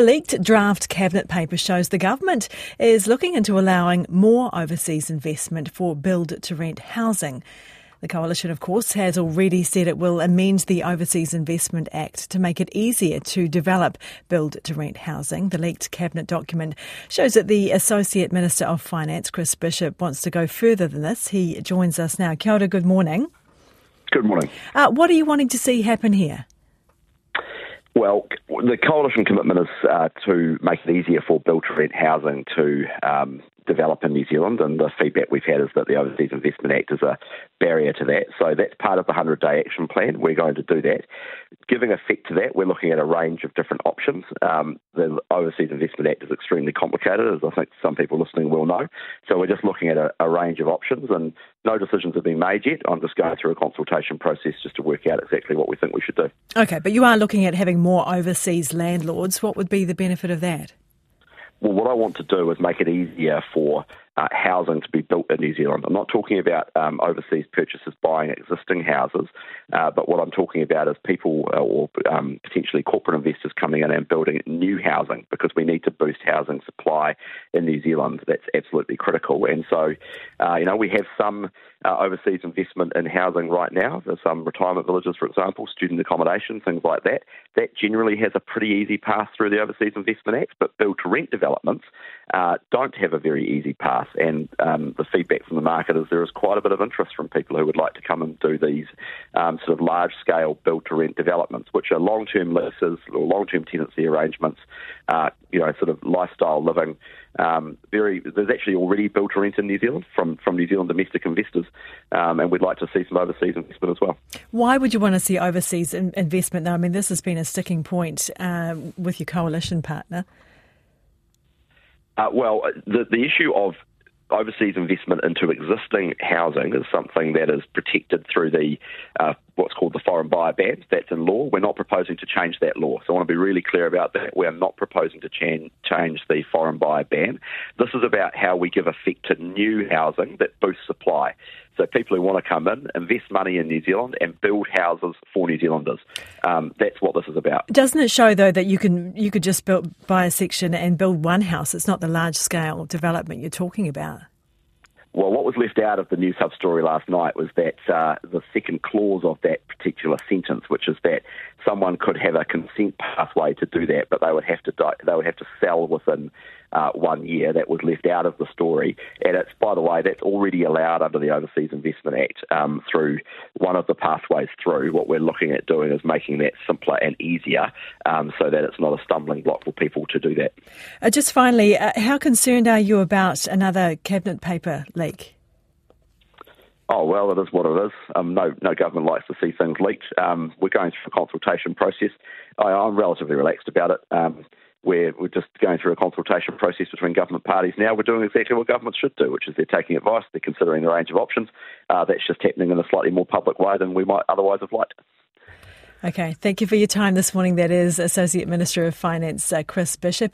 A leaked draft cabinet paper shows the government is looking into allowing more overseas investment for build to rent housing. The coalition, of course, has already said it will amend the Overseas Investment Act to make it easier to develop build to rent housing. The leaked cabinet document shows that the Associate Minister of Finance, Chris Bishop, wants to go further than this. He joins us now. Kia ora, good morning. Good morning. Uh, what are you wanting to see happen here? Well, the coalition commitment is uh, to make it easier for build to rent housing to um, develop in New Zealand, and the feedback we've had is that the Overseas Investment Act is a barrier to that. So that's part of the 100 day action plan. We're going to do that. Giving effect to that, we're looking at a range of different options. Um, the Overseas Investment Act is extremely complicated, as I think some people listening will know. So we're just looking at a, a range of options, and no decisions have been made yet. I'm just going through a consultation process just to work out exactly what we think we should do. Okay, but you are looking at having more overseas landlords. What would be the benefit of that? Well, what I want to do is make it easier for uh, housing to be built in New Zealand. I'm not talking about um, overseas purchasers buying existing houses, uh, but what I'm talking about is people uh, or um, potentially corporate investors coming in and building new housing because we need to boost housing supply in New Zealand. That's absolutely critical. And so, uh, you know, we have some uh, overseas investment in housing right now. There's some retirement villages, for example, student accommodation, things like that. That generally has a pretty easy path through the Overseas Investment Act, but build to rent developments don't have a very easy path. And um, the feedback from the market is there is quite a bit of interest from people who would like to come and do these um, sort of large scale build to rent developments, which are long term leases or long term tenancy arrangements, uh, you know, sort of lifestyle living. Um, very, there's actually already build to rent in New Zealand from, from New Zealand domestic investors, um, and we'd like to see some overseas investment as well. Why would you want to see overseas in- investment? Though I mean, this has been a sticking point um, with your coalition partner. Uh, well, the, the issue of overseas investment into existing housing is something that is protected through the uh, what's called the foreign buyer ban. That's in law. We're not proposing to change that law. So I want to be really clear about that. We are not proposing to change, the foreign buyer ban. This is about how we give effect to new housing that boosts supply. So people who want to come in, invest money in New Zealand, and build houses for New Zealanders. Um, that's what this is about. Doesn't it show though that you can you could just build buy a section and build one house? It's not the large scale development you're talking about. Well, what was left out of the Newshub story last night was that uh, the second clause of that particular sentence, which is that someone could have a consent pathway to do that, but they would have to die, they would have to sell within uh, one year. That was left out of the story, and it's by the way that's already allowed under the Overseas Investment Act um, through one of the pathways through. What we're looking at doing is making that simpler and easier, um, so that it's not a stumbling block for people to do that. Uh, just finally, uh, how concerned are you about another cabinet paper leak? Oh well, it is what it is. Um, no, no government likes to see things leaked. Um, we're going through a consultation process. I, am relatively relaxed about it. Um, we're, we're just going through a consultation process between government parties now. We're doing exactly what governments should do, which is they're taking advice, they're considering the range of options. Uh, that's just happening in a slightly more public way than we might otherwise have liked. Okay, thank you for your time this morning. That is Associate Minister of Finance uh, Chris Bishop.